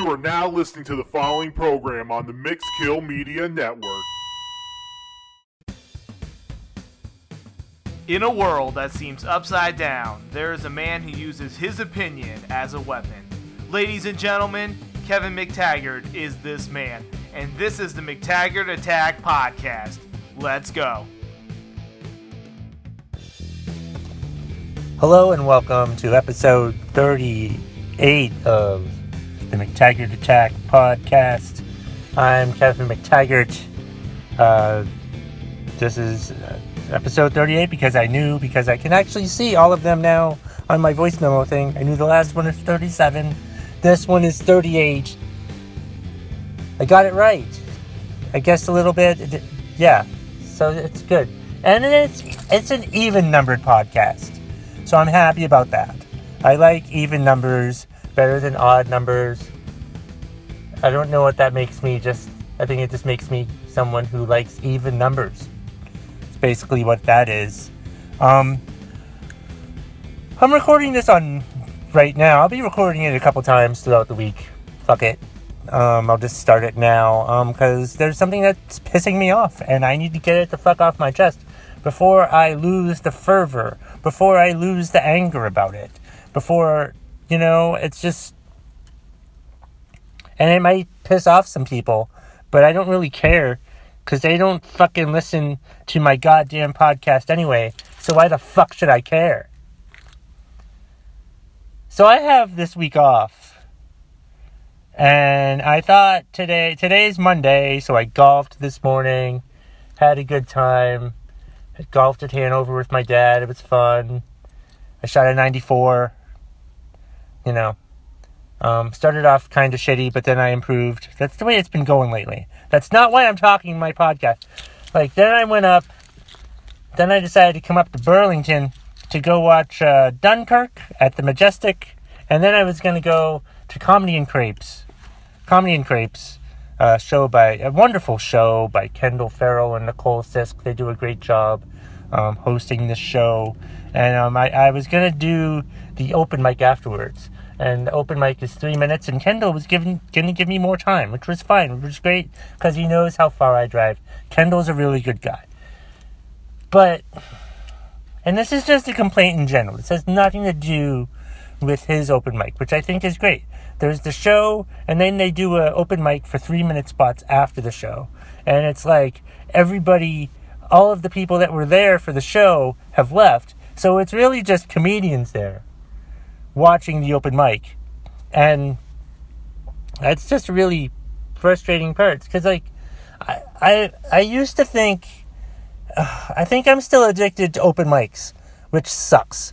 You are now listening to the following program on the Mixkill Media Network. In a world that seems upside down, there is a man who uses his opinion as a weapon. Ladies and gentlemen, Kevin McTaggart is this man, and this is the McTaggart Attack Podcast. Let's go. Hello and welcome to episode 38 of the McTaggart Attack podcast. I'm Kevin McTaggart. Uh, this is uh, episode 38 because I knew, because I can actually see all of them now on my voice memo thing. I knew the last one is 37. This one is 38. I got it right. I guessed a little bit. Yeah, so it's good. And it's it's an even numbered podcast. So I'm happy about that. I like even numbers better than odd numbers. I don't know what that makes me, just I think it just makes me someone who likes even numbers. It's basically what that is. Um, I'm recording this on right now. I'll be recording it a couple times throughout the week. Fuck it. Um, I'll just start it now because um, there's something that's pissing me off and I need to get it the fuck off my chest before I lose the fervor, before I lose the anger about it, before, you know, it's just. And it might piss off some people, but I don't really care because they don't fucking listen to my goddamn podcast anyway, so why the fuck should I care? So I have this week off. And I thought today today's Monday, so I golfed this morning, had a good time. I golfed at Hanover with my dad. It was fun. I shot a 94. You know, um, started off kind of shitty, but then I improved. That's the way it's been going lately. That's not why I'm talking my podcast. Like, then I went up, then I decided to come up to Burlington to go watch uh, Dunkirk at the Majestic, and then I was going to go to Comedy and Crepes. Comedy and Crepes uh, show by a wonderful show by Kendall Farrell and Nicole Sisk. They do a great job um, hosting this show, and um, I, I was gonna do the open mic afterwards. And the open mic is three minutes, and Kendall was giving gonna give me more time, which was fine, which was great because he knows how far I drive. Kendall's a really good guy, but and this is just a complaint in general. This has nothing to do with his open mic, which I think is great. There's the show, and then they do an open mic for three minute spots after the show. And it's like everybody, all of the people that were there for the show have left. So it's really just comedians there watching the open mic. And that's just really frustrating parts. Because, like, I, I, I used to think, uh, I think I'm still addicted to open mics, which sucks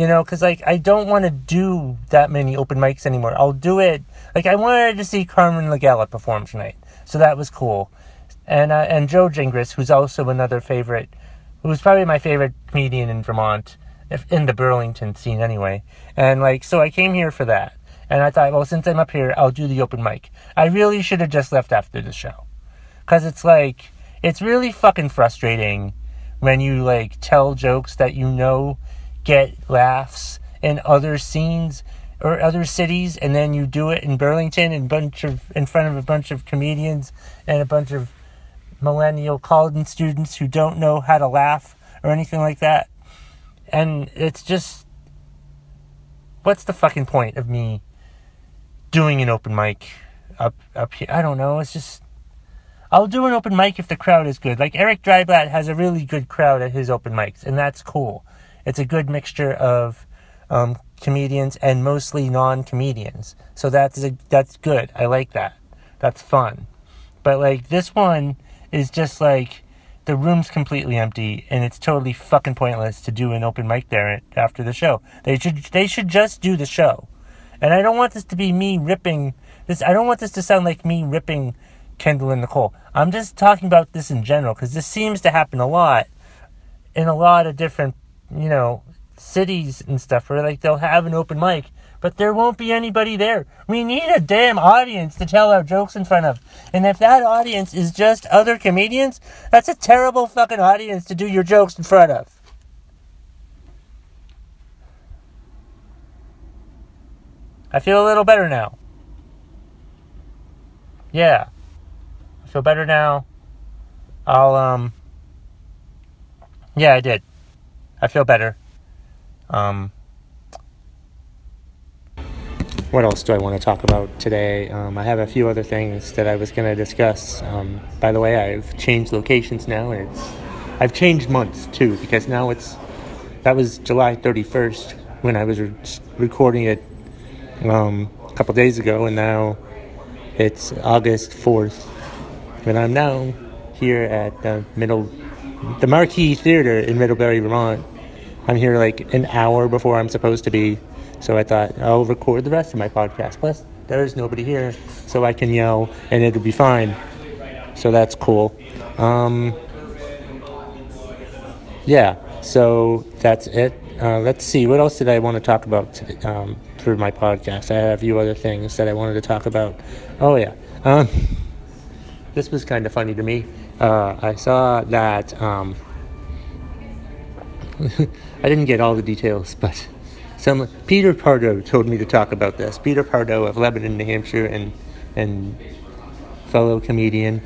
you know, because like I don't want to do that many open mics anymore. I'll do it like I wanted to see Carmen Lagala perform tonight, so that was cool. And uh, and Joe Gingras, who's also another favorite, who's probably my favorite comedian in Vermont, if in the Burlington scene anyway. And like so, I came here for that, and I thought, well, since I'm up here, I'll do the open mic. I really should have just left after the show, because it's like it's really fucking frustrating when you like tell jokes that you know get laughs in other scenes or other cities, and then you do it in Burlington in bunch of in front of a bunch of comedians and a bunch of millennial college students who don't know how to laugh or anything like that. And it's just what's the fucking point of me doing an open mic up up here? I don't know. It's just I'll do an open mic if the crowd is good. Like Eric Dryblatt has a really good crowd at his open mics, and that's cool. It's a good mixture of um, comedians and mostly non-comedians. So that's a, that's good. I like that. That's fun. But like this one is just like the room's completely empty and it's totally fucking pointless to do an open mic there after the show. They should they should just do the show. And I don't want this to be me ripping this I don't want this to sound like me ripping Kendall and Nicole. I'm just talking about this in general because this seems to happen a lot in a lot of different you know, cities and stuff where like they'll have an open mic, but there won't be anybody there. We need a damn audience to tell our jokes in front of. And if that audience is just other comedians, that's a terrible fucking audience to do your jokes in front of. I feel a little better now. yeah, I feel better now. I'll um, yeah, I did. I feel better. Um, what else do I want to talk about today? Um, I have a few other things that I was going to discuss. Um, by the way, I've changed locations now, and it's I've changed months too because now it's that was July 31st when I was re- recording it um, a couple days ago, and now it's August 4th, and I'm now here at the middle, the Marquee Theater in Middlebury, Vermont. I'm here like an hour before I'm supposed to be, so I thought I'll record the rest of my podcast. Plus, there's nobody here, so I can yell and it'll be fine. So that's cool. Um, yeah, so that's it. Uh, let's see, what else did I want to talk about um, for my podcast? I had a few other things that I wanted to talk about. Oh, yeah. Um, this was kind of funny to me. Uh, I saw that. I didn't get all the details, but some Peter Pardo told me to talk about this. Peter Pardo of Lebanon, New Hampshire, and and fellow comedian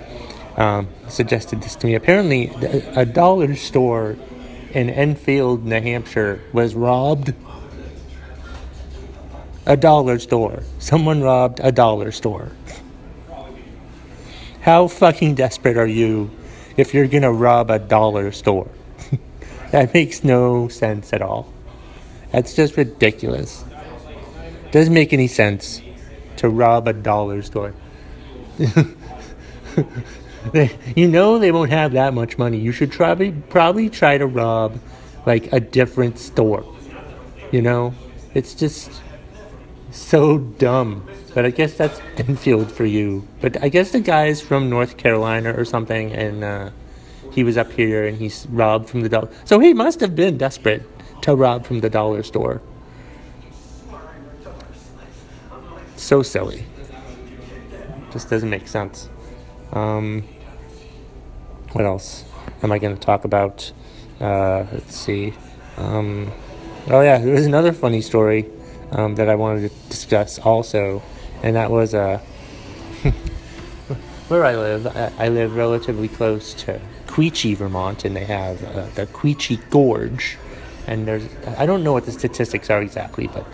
um, suggested this to me. Apparently, a dollar store in Enfield, New Hampshire, was robbed. A dollar store. Someone robbed a dollar store. How fucking desperate are you if you're gonna rob a dollar store? That makes no sense at all. That's just ridiculous. Doesn't make any sense to rob a dollar store. you know they won't have that much money. You should probably probably try to rob like a different store. You know, it's just so dumb. But I guess that's Enfield for you. But I guess the guy's from North Carolina or something, and uh, he was up here and he's robbed from the dollar. So he must have been desperate to rob from the dollar store. So silly. Just doesn't make sense. Um, what else am I going to talk about? Uh, let's see. Um, oh, yeah, there was another funny story um, that I wanted to discuss also, and that was uh, where I live. I, I, live relatively close to Quechee, Vermont, and they have uh, the Quechee Gorge. And there's, I don't know what the statistics are exactly, but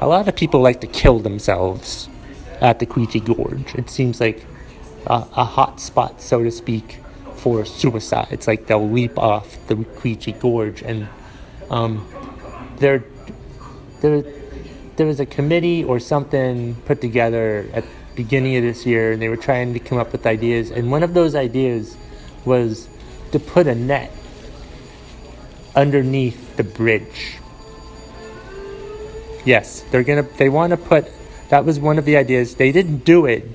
a lot of people like to kill themselves at the Quechee Gorge. It seems like a, a hot spot, so to speak, for suicide. It's like they'll leap off the Quechee Gorge, and um, there, there, there was a committee or something put together at the beginning of this year, and they were trying to come up with ideas. And one of those ideas was to put a net underneath the bridge. Yes, they're gonna. They want to put. That was one of the ideas. They didn't do it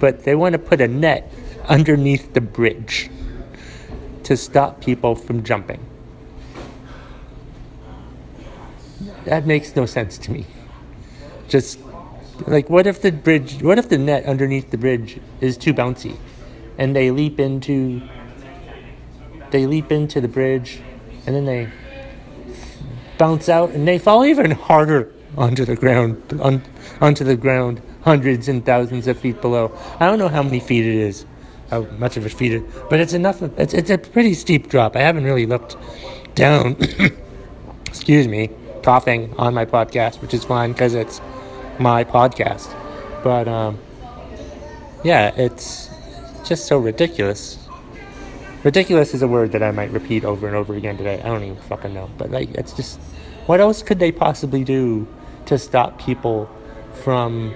but they want to put a net underneath the bridge to stop people from jumping. That makes no sense to me. Just like what if the bridge what if the net underneath the bridge is too bouncy and they leap into they leap into the bridge and then they bounce out and they fall even harder onto the ground on, onto the ground hundreds and thousands of feet below. I don't know how many feet it is, how much of a feet it, but it's enough. It's it's a pretty steep drop. I haven't really looked down. excuse me, coughing on my podcast, which is fine because it's my podcast. But um, yeah, it's just so ridiculous. Ridiculous is a word that I might repeat over and over again today. I don't even fucking know. But like, it's just, what else could they possibly do to stop people from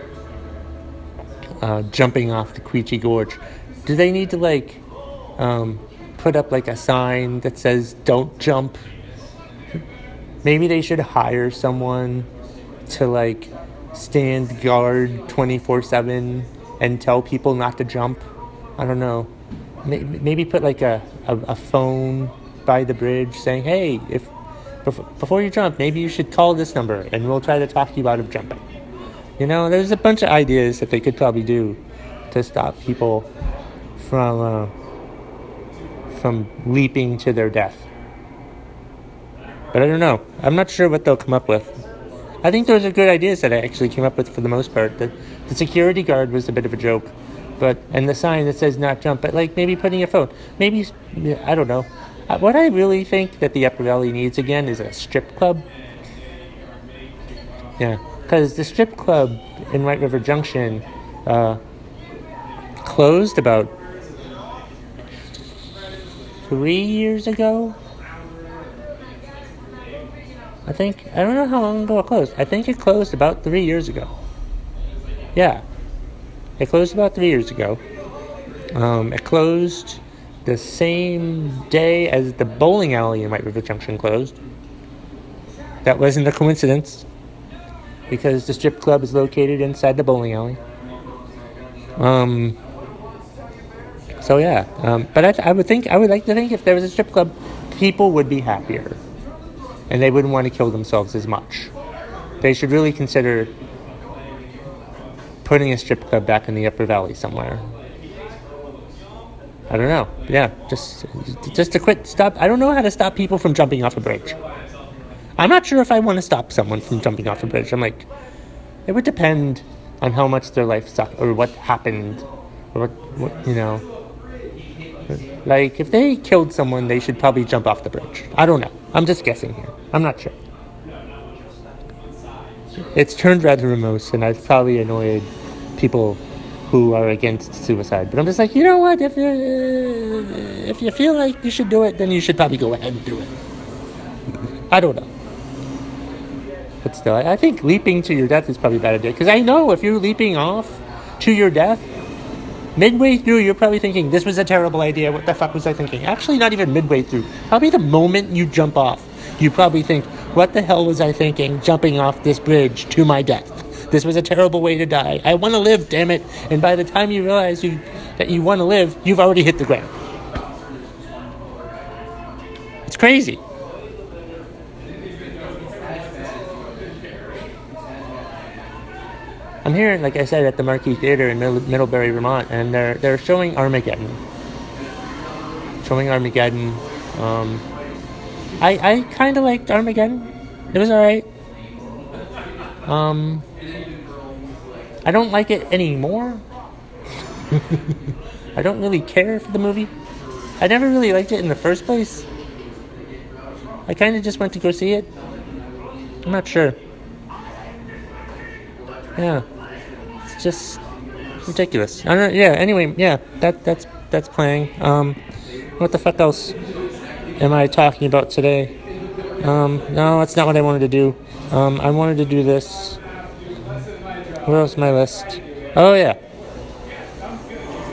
uh, jumping off the Quechee Gorge, do they need to like um, put up like a sign that says "Don't jump"? Maybe they should hire someone to like stand guard twenty four seven and tell people not to jump. I don't know. Maybe put like a, a, a phone by the bridge saying, "Hey, if before you jump, maybe you should call this number and we'll try to talk you out of jumping." You know, there's a bunch of ideas that they could probably do to stop people from uh, from leaping to their death. But I don't know. I'm not sure what they'll come up with. I think those are good ideas that I actually came up with for the most part. The, the security guard was a bit of a joke, but and the sign that says not jump, but like maybe putting your phone, maybe I don't know. Uh, what I really think that the Upper Valley needs again is a strip club. Yeah, because the strip club in White River Junction uh, closed about three years ago. I think I don't know how long ago it closed. I think it closed about three years ago. Yeah, it closed about three years ago. Um, it closed the same day as the bowling alley in White River Junction closed. That wasn't a coincidence because the strip club is located inside the bowling alley. Um, so yeah, um, but I, I would think I would like to think if there was a strip club, people would be happier, and they wouldn't want to kill themselves as much. They should really consider putting a strip club back in the Upper Valley somewhere. I don't know. Yeah, just just to quit. Stop. I don't know how to stop people from jumping off a bridge. I'm not sure if I want to stop someone from jumping off a bridge. I'm like, it would depend on how much their life sucked or what happened or what, what you know. Like, if they killed someone, they should probably jump off the bridge. I don't know. I'm just guessing here. I'm not sure. It's turned rather remorse, and I've probably annoyed people who are against suicide. But I'm just like, you know what? If you, if you feel like you should do it, then you should probably go ahead and do it. I don't know. But still, I think leaping to your death is probably a bad idea. Because I know if you're leaping off to your death, midway through, you're probably thinking, this was a terrible idea. What the fuck was I thinking? Actually, not even midway through. Probably the moment you jump off, you probably think, what the hell was I thinking jumping off this bridge to my death? This was a terrible way to die. I want to live, damn it. And by the time you realize you, that you want to live, you've already hit the ground. It's crazy. I'm here, like I said, at the Marquee Theater in Middlebury, Vermont, and they're they're showing Armageddon. Showing Armageddon. Um, I I kind of liked Armageddon. It was alright. Um, I don't like it anymore. I don't really care for the movie. I never really liked it in the first place. I kind of just went to go see it. I'm not sure. Yeah, it's just ridiculous. I don't. Yeah. Anyway, yeah. That that's that's playing. Um, what the fuck else am I talking about today? Um, no, that's not what I wanted to do. Um, I wanted to do this. Where else my list? Oh yeah.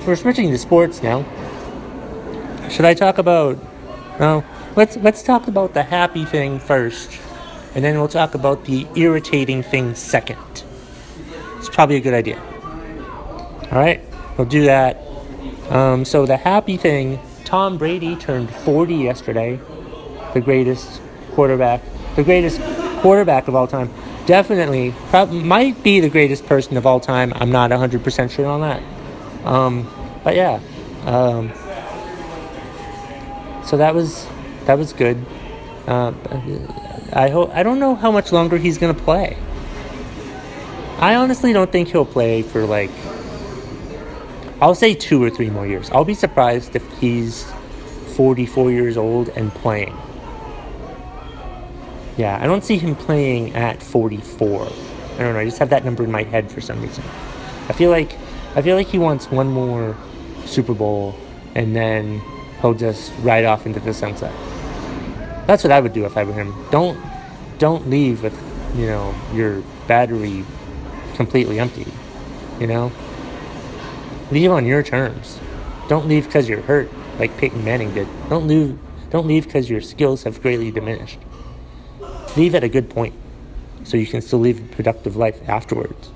We're switching to sports now. Should I talk about? No. Let's let's talk about the happy thing first, and then we'll talk about the irritating thing second. It's probably a good idea. All right, we'll do that. Um, so the happy thing: Tom Brady turned 40 yesterday. The greatest quarterback, the greatest quarterback of all time. Definitely, probably, might be the greatest person of all time. I'm not 100% sure on that. Um, but yeah, um, so that was that was good. Uh, I hope I don't know how much longer he's gonna play. I honestly don't think he'll play for like, I'll say two or three more years. I'll be surprised if he's 44 years old and playing. Yeah, I don't see him playing at 44. I don't know. I just have that number in my head for some reason. I feel like I feel like he wants one more Super Bowl and then he'll just ride off into the sunset. That's what I would do if I were him. Don't don't leave with, you know, your battery completely empty. You know? Leave on your terms. Don't leave because you're hurt, like Peyton Manning did. Don't leave. Don't leave because your skills have greatly diminished. Leave at a good point, so you can still live a productive life afterwards.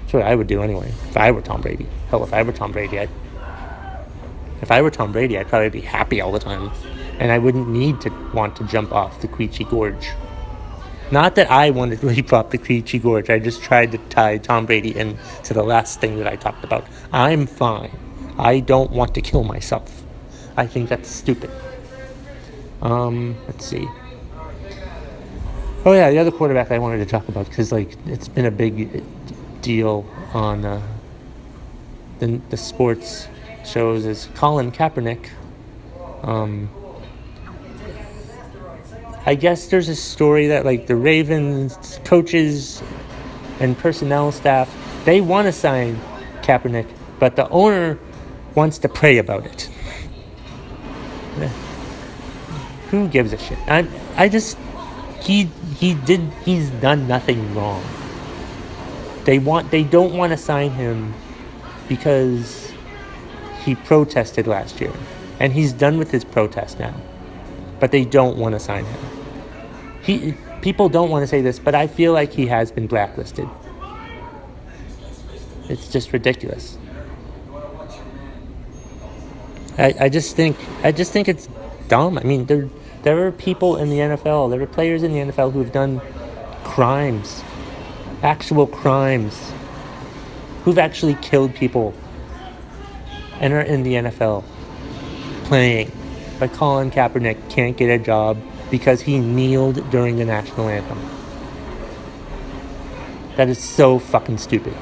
That's what I would do anyway. If I were Tom Brady, hell, if I were Tom Brady, I'd. If I were Tom Brady, I'd probably be happy all the time, and I wouldn't need to want to jump off the Quechee Gorge. Not that I wanted to leap off the Quechee Gorge. I just tried to tie Tom Brady in to the last thing that I talked about. I'm fine. I don't want to kill myself. I think that's stupid. Um, let's see. Oh yeah, the other quarterback I wanted to talk about because like it's been a big deal on uh, the the sports shows is Colin Kaepernick. Um, I guess there's a story that like the Ravens coaches and personnel staff they want to sign Kaepernick, but the owner wants to pray about it. Who gives a shit? I I just he he did he's done nothing wrong. They want they don't want to sign him because he protested last year and he's done with his protest now. But they don't want to sign him. He people don't want to say this, but I feel like he has been blacklisted. It's just ridiculous. I, I just think I just think it's dumb. I mean, there there are people in the NFL, there are players in the NFL who have done crimes, actual crimes, who've actually killed people, and are in the NFL playing. But Colin Kaepernick can't get a job because he kneeled during the national anthem. That is so fucking stupid.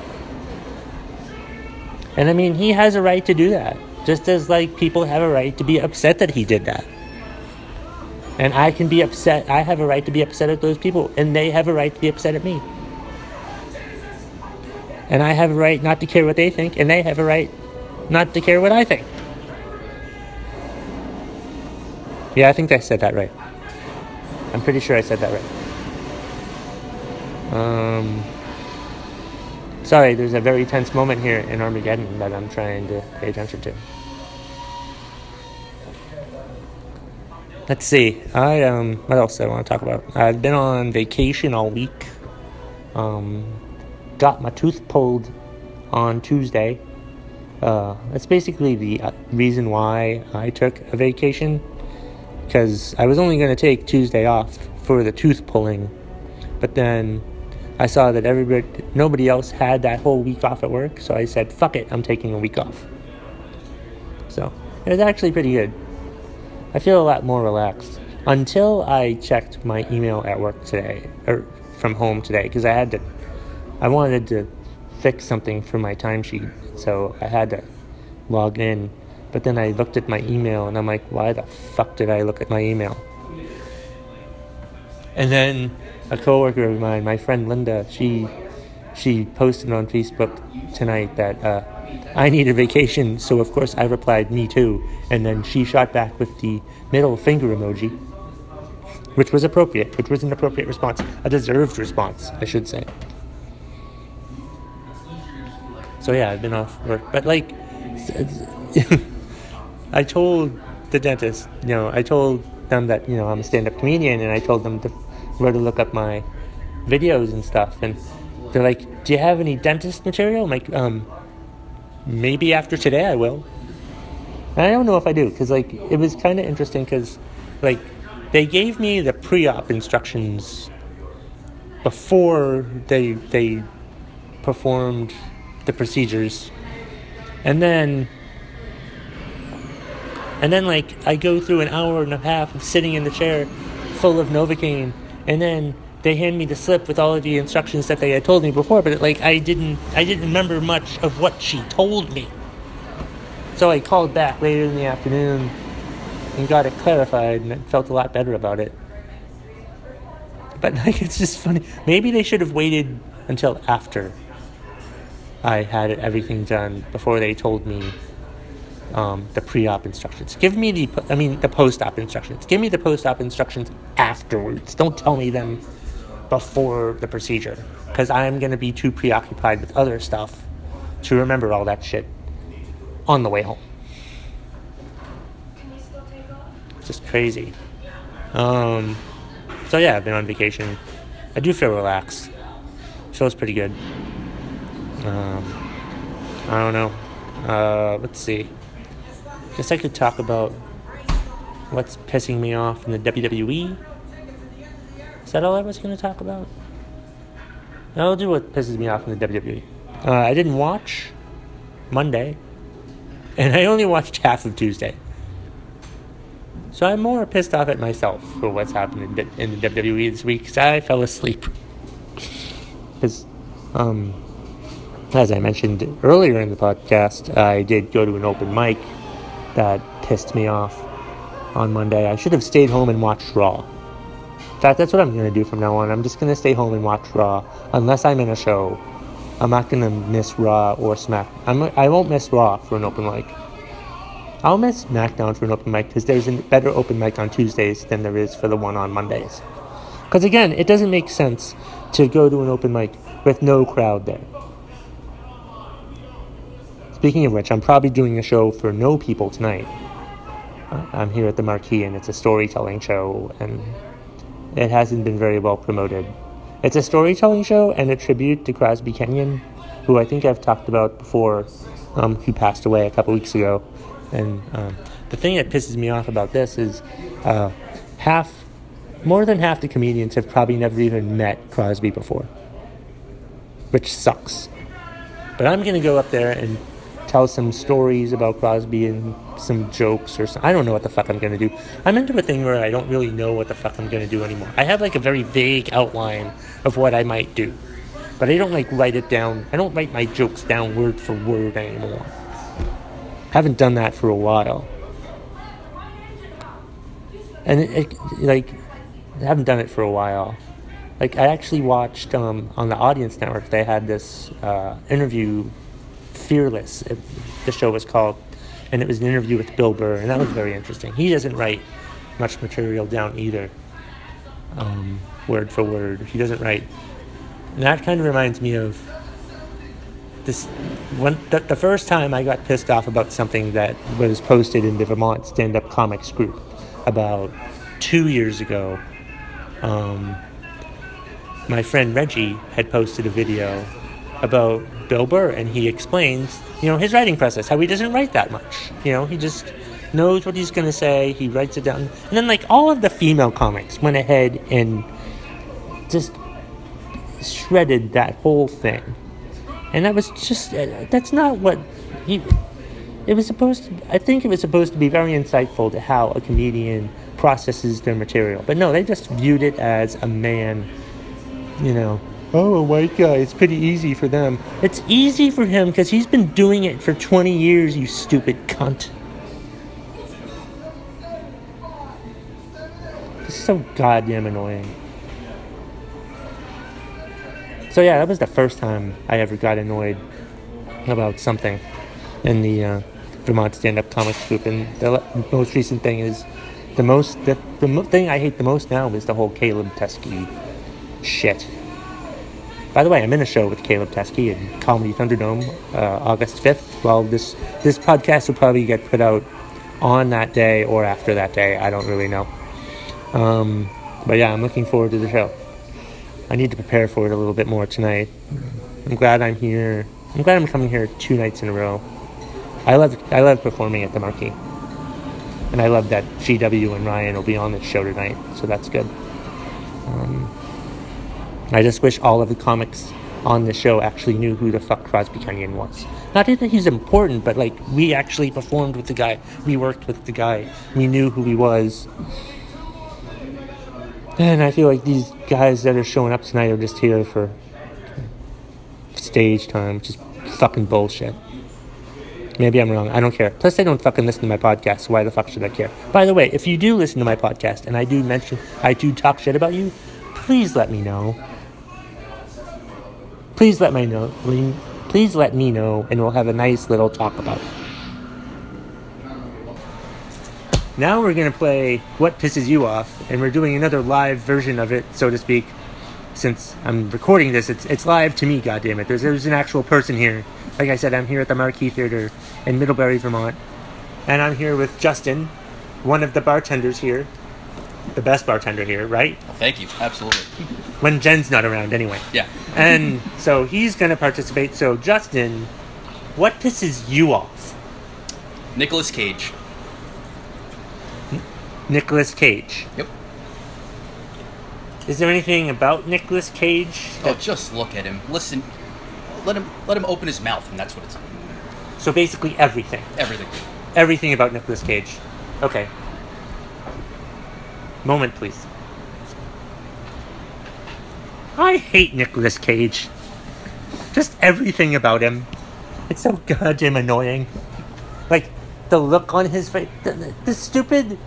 And I mean, he has a right to do that. Just as, like, people have a right to be upset that he did that. And I can be upset. I have a right to be upset at those people. And they have a right to be upset at me. And I have a right not to care what they think. And they have a right not to care what I think. Yeah, I think I said that right. I'm pretty sure I said that right. Um. Sorry, there's a very tense moment here in Armageddon that I'm trying to pay attention to. Let's see. I um, what else do I want to talk about? I've been on vacation all week. Um, got my tooth pulled on Tuesday. Uh, that's basically the uh, reason why I took a vacation because I was only going to take Tuesday off for the tooth pulling, but then I saw that everybody, nobody else had that whole week off at work, so I said, fuck it, I'm taking a week off. So, it was actually pretty good. I feel a lot more relaxed. Until I checked my email at work today, or from home today, because I had to, I wanted to fix something for my timesheet, so I had to log in. But then I looked at my email and I'm like, why the fuck did I look at my email? And then a coworker of mine, my friend Linda, she she posted on Facebook tonight that uh, I need a vacation. So of course I replied, me too. And then she shot back with the middle finger emoji, which was appropriate, which was an appropriate response, a deserved response, I should say. So yeah, I've been off work, but like, I told the dentist, you know, I told them that you know I'm a stand-up comedian, and I told them to, where to look up my videos and stuff, and they're like, "Do you have any dentist material?" I'm like, um, maybe after today I will. And I don't know if I do, because like it was kind of interesting, because like they gave me the pre-op instructions before they they performed the procedures, and then and then like I go through an hour and a half of sitting in the chair full of Novocaine, and then they hand me the slip with all of the instructions that they had told me before, but like I didn't I didn't remember much of what she told me. So I called back later in the afternoon and got it clarified and felt a lot better about it. But like it's just funny. Maybe they should have waited until after I had everything done before they told me um, the pre-op instructions. Give me the, I mean, the post-op instructions. Give me the post-op instructions afterwards. Don't tell me them before the procedure, because I'm gonna be too preoccupied with other stuff to remember all that shit on the way home. It's just crazy. Um, so yeah, I've been on vacation. I do feel relaxed. Feels pretty good. Um, I don't know. Uh, let's see. Guess I could talk about what's pissing me off in the WWE. Is that all I was going to talk about? I'll do what pisses me off in the WWE. Uh, I didn't watch Monday, and I only watched half of Tuesday. So I'm more pissed off at myself for what's happened in, in the WWE this week because I fell asleep. Because, um, as I mentioned earlier in the podcast, I did go to an open mic that pissed me off on Monday. I should have stayed home and watched Raw. In fact, that's what I'm going to do from now on. I'm just going to stay home and watch Raw unless I'm in a show. I'm not going to miss Raw or Smack. I'm, I won't miss Raw for an open mic. I'll miss SmackDown for an open mic because there's a better open mic on Tuesdays than there is for the one on Mondays. Because again, it doesn't make sense to go to an open mic with no crowd there. Speaking of which, I'm probably doing a show for no people tonight. I'm here at the Marquee and it's a storytelling show and it hasn't been very well promoted. It's a storytelling show and a tribute to Crosby Kenyon, who I think I've talked about before, um, who passed away a couple weeks ago. And um, the thing that pisses me off about this is uh, half, more than half the comedians have probably never even met Crosby before, which sucks. But I'm going to go up there and tell some stories about Crosby and some jokes or some, I don't know what the fuck I'm gonna do. I'm into a thing where I don't really know what the fuck I'm gonna do anymore. I have like a very vague outline of what I might do, but I don't like write it down. I don't write my jokes down word for word anymore. Haven't done that for a while, and it, it like I haven't done it for a while. Like I actually watched um, on the Audience Network. They had this uh, interview Fearless, the show was called, and it was an interview with Bill Burr, and that was very interesting. He doesn't write much material down either, um, word for word. He doesn't write. And that kind of reminds me of this when the, the first time I got pissed off about something that was posted in the Vermont Stand Up Comics group about two years ago. Um, my friend Reggie had posted a video about Bill Burr, and he explains, you know, his writing process, how he doesn't write that much. You know, he just knows what he's going to say, he writes it down. And then, like, all of the female comics went ahead and just shredded that whole thing. And that was just, uh, that's not what he, it was supposed to, I think it was supposed to be very insightful to how a comedian processes their material. But no, they just viewed it as a man, you know, oh, a white guy, it's pretty easy for them. It's easy for him because he's been doing it for 20 years, you stupid cunt. It's so goddamn annoying. So, yeah, that was the first time I ever got annoyed about something in the uh, Vermont Stand Up Comics Group. And the most recent thing is the most, the, the thing I hate the most now is the whole Caleb Teskey shit. By the way, I'm in a show with Caleb Teskey in Comedy Thunderdome uh, August 5th. Well, this this podcast will probably get put out on that day or after that day. I don't really know. Um, but yeah, I'm looking forward to the show. I need to prepare for it a little bit more tonight. I'm glad I'm here. I'm glad I'm coming here two nights in a row. I love I love performing at the Marquee, and I love that GW and Ryan will be on this show tonight, so that's good. Um, I just wish all of the comics on the show actually knew who the fuck Crosby Kenyon was. Not that he's important, but like we actually performed with the guy, we worked with the guy, we knew who he was. And I feel like these guys that are showing up tonight are just here for stage time, which is fucking bullshit. Maybe I'm wrong. I don't care. Plus, they don't fucking listen to my podcast, so why the fuck should I care? By the way, if you do listen to my podcast and I do mention, I do talk shit about you, please let me know please let me know. Please let me know, and we'll have a nice little talk about it. Now we're gonna play What Pisses You Off, and we're doing another live version of it, so to speak. Since I'm recording this, it's it's live to me. God damn it! There's there's an actual person here. Like I said, I'm here at the Marquee Theater in Middlebury, Vermont, and I'm here with Justin, one of the bartenders here, the best bartender here, right? Well, thank you. Absolutely. When Jen's not around, anyway. Yeah. and so he's going to participate. So, Justin, what pisses you off? Nicolas Cage. N- Nicolas Cage. Yep. Is there anything about Nicolas Cage? Oh, just look at him. Listen. Let him let him open his mouth, and that's what it's. So basically everything. Everything. Everything about Nicolas Cage. Okay. Moment, please. I hate Nicolas Cage. Just everything about him. It's so goddamn annoying. Like the look on his face, the, the, stupid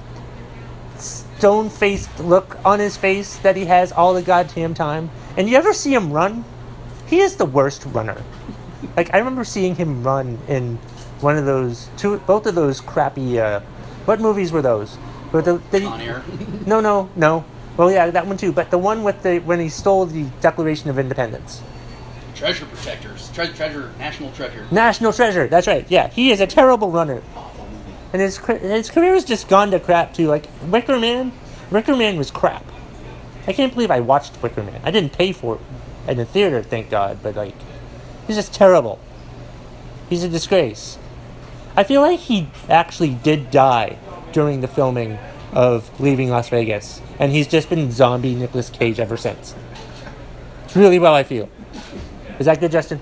stone faced look on his face that he has all the goddamn time. And you ever see him run? He is the worst runner. Like I remember seeing him run in one of those two, both of those crappy. Uh, what movies were those? With the, the, Air. no, no, no. Well, yeah, that one too. But the one with the when he stole the Declaration of Independence. Treasure protectors. Tre- treasure. National treasure. National Treasure. That's right. Yeah, he is a terrible runner, Awful movie. and his ca- his career has just gone to crap too. Like Wicker Man, Wicker Man was crap. I can't believe I watched Wicker Man. I didn't pay for it in the theater, thank God. But like, he's just terrible. He's a disgrace. I feel like he actually did die during the filming of Leaving Las Vegas, and he's just been zombie Nicolas Cage ever since. It's really well I feel. Is that good, Justin?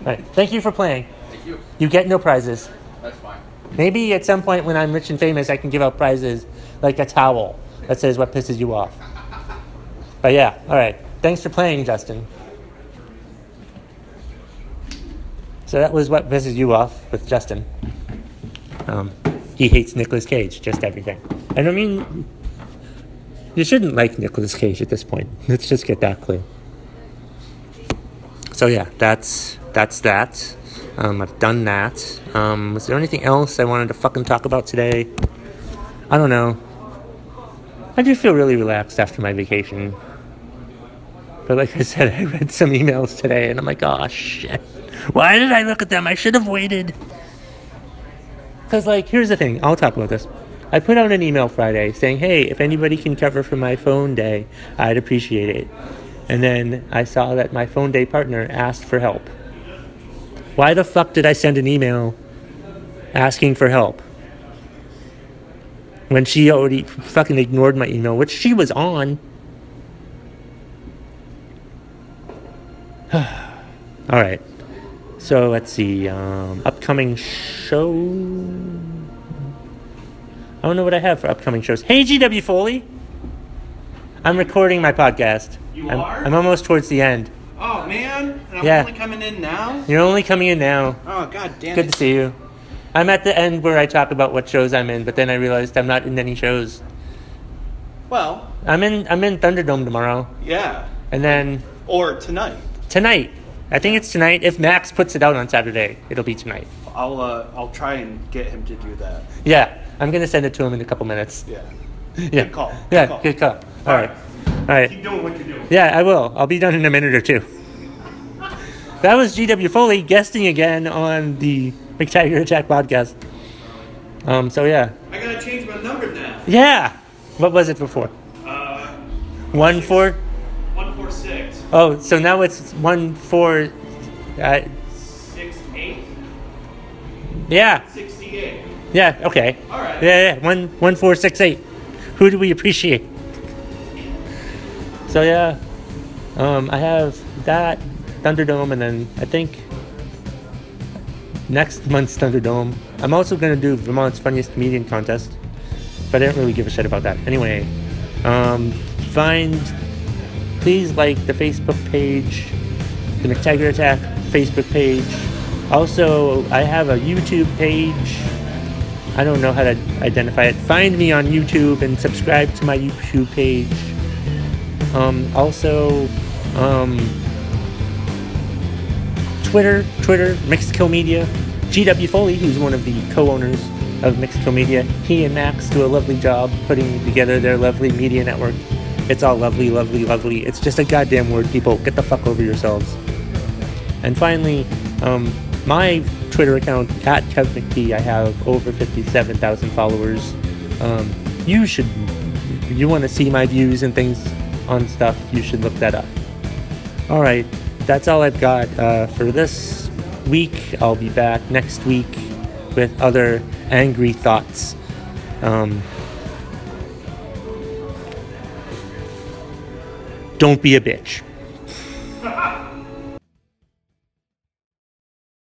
All right. Thank you for playing. Thank you. You get no prizes. That's fine. Maybe at some point when I'm rich and famous, I can give out prizes like a towel that says what pisses you off. But yeah, all right. Thanks for playing, Justin. So that was what pisses you off with Justin. Um, he hates Nicolas Cage, just everything. And I mean, you shouldn't like Nicolas Cage at this point. Let's just get that clear. So yeah, that's that's that. Um, I've done that. Um, was there anything else I wanted to fucking talk about today? I don't know. I do feel really relaxed after my vacation. But like I said, I read some emails today and I'm like, oh shit. Why did I look at them? I should have waited. Because, like, here's the thing I'll talk about this. I put out an email Friday saying, hey, if anybody can cover for my phone day, I'd appreciate it. And then I saw that my phone day partner asked for help. Why the fuck did I send an email asking for help? When she already fucking ignored my email, which she was on. All right. So let's see. Um, upcoming show. I don't know what I have for upcoming shows. Hey, GW Foley. I'm recording my podcast. You I'm, are? I'm almost towards the end. Oh man, and I'm Yeah. only coming in now. You're only coming in now. Oh god damn Good it! to see you. I'm at the end where I talk about what shows I'm in, but then I realized I'm not in any shows. Well, I'm in I'm in Thunderdome tomorrow, yeah, and then or tonight. tonight. I think it's tonight. If Max puts it out on Saturday, it'll be tonight. I'll uh, I'll try and get him to do that. Yeah, I'm gonna send it to him in a couple minutes. Yeah. Yeah. Good call. Yeah, Good call. good call. All right. All right. Keep doing what you're doing. Yeah, I will. I'll be done in a minute or two. That was GW Foley guesting again on the McTaggart Attack podcast. Um. So yeah. I gotta change my number now. Yeah. What was it before? Uh, One four. one four six Oh, so now it's one four. Uh, six eight yeah. eight. Yeah. Okay. All right. Yeah. Yeah. One one four six eight. Who do we appreciate? So yeah, um, I have that Thunderdome, and then I think next month's Thunderdome. I'm also gonna do Vermont's Funniest Comedian contest, but I don't really give a shit about that. Anyway, um, find please like the Facebook page, the McTaggart Attack Facebook page. Also, I have a YouTube page. I don't know how to identify it. Find me on YouTube and subscribe to my YouTube page. Um, also, um, Twitter, Twitter, Mexico Media. GW Foley, who's one of the co-owners of Mexico Media, he and Max do a lovely job putting together their lovely media network. It's all lovely, lovely, lovely. It's just a goddamn word, people. Get the fuck over yourselves. And finally, um, my Twitter account at KevMcP, I have over 57,000 followers. Um, you should, you want to see my views and things on stuff, you should look that up. All right, that's all I've got uh, for this week. I'll be back next week with other angry thoughts. Um, don't be a bitch.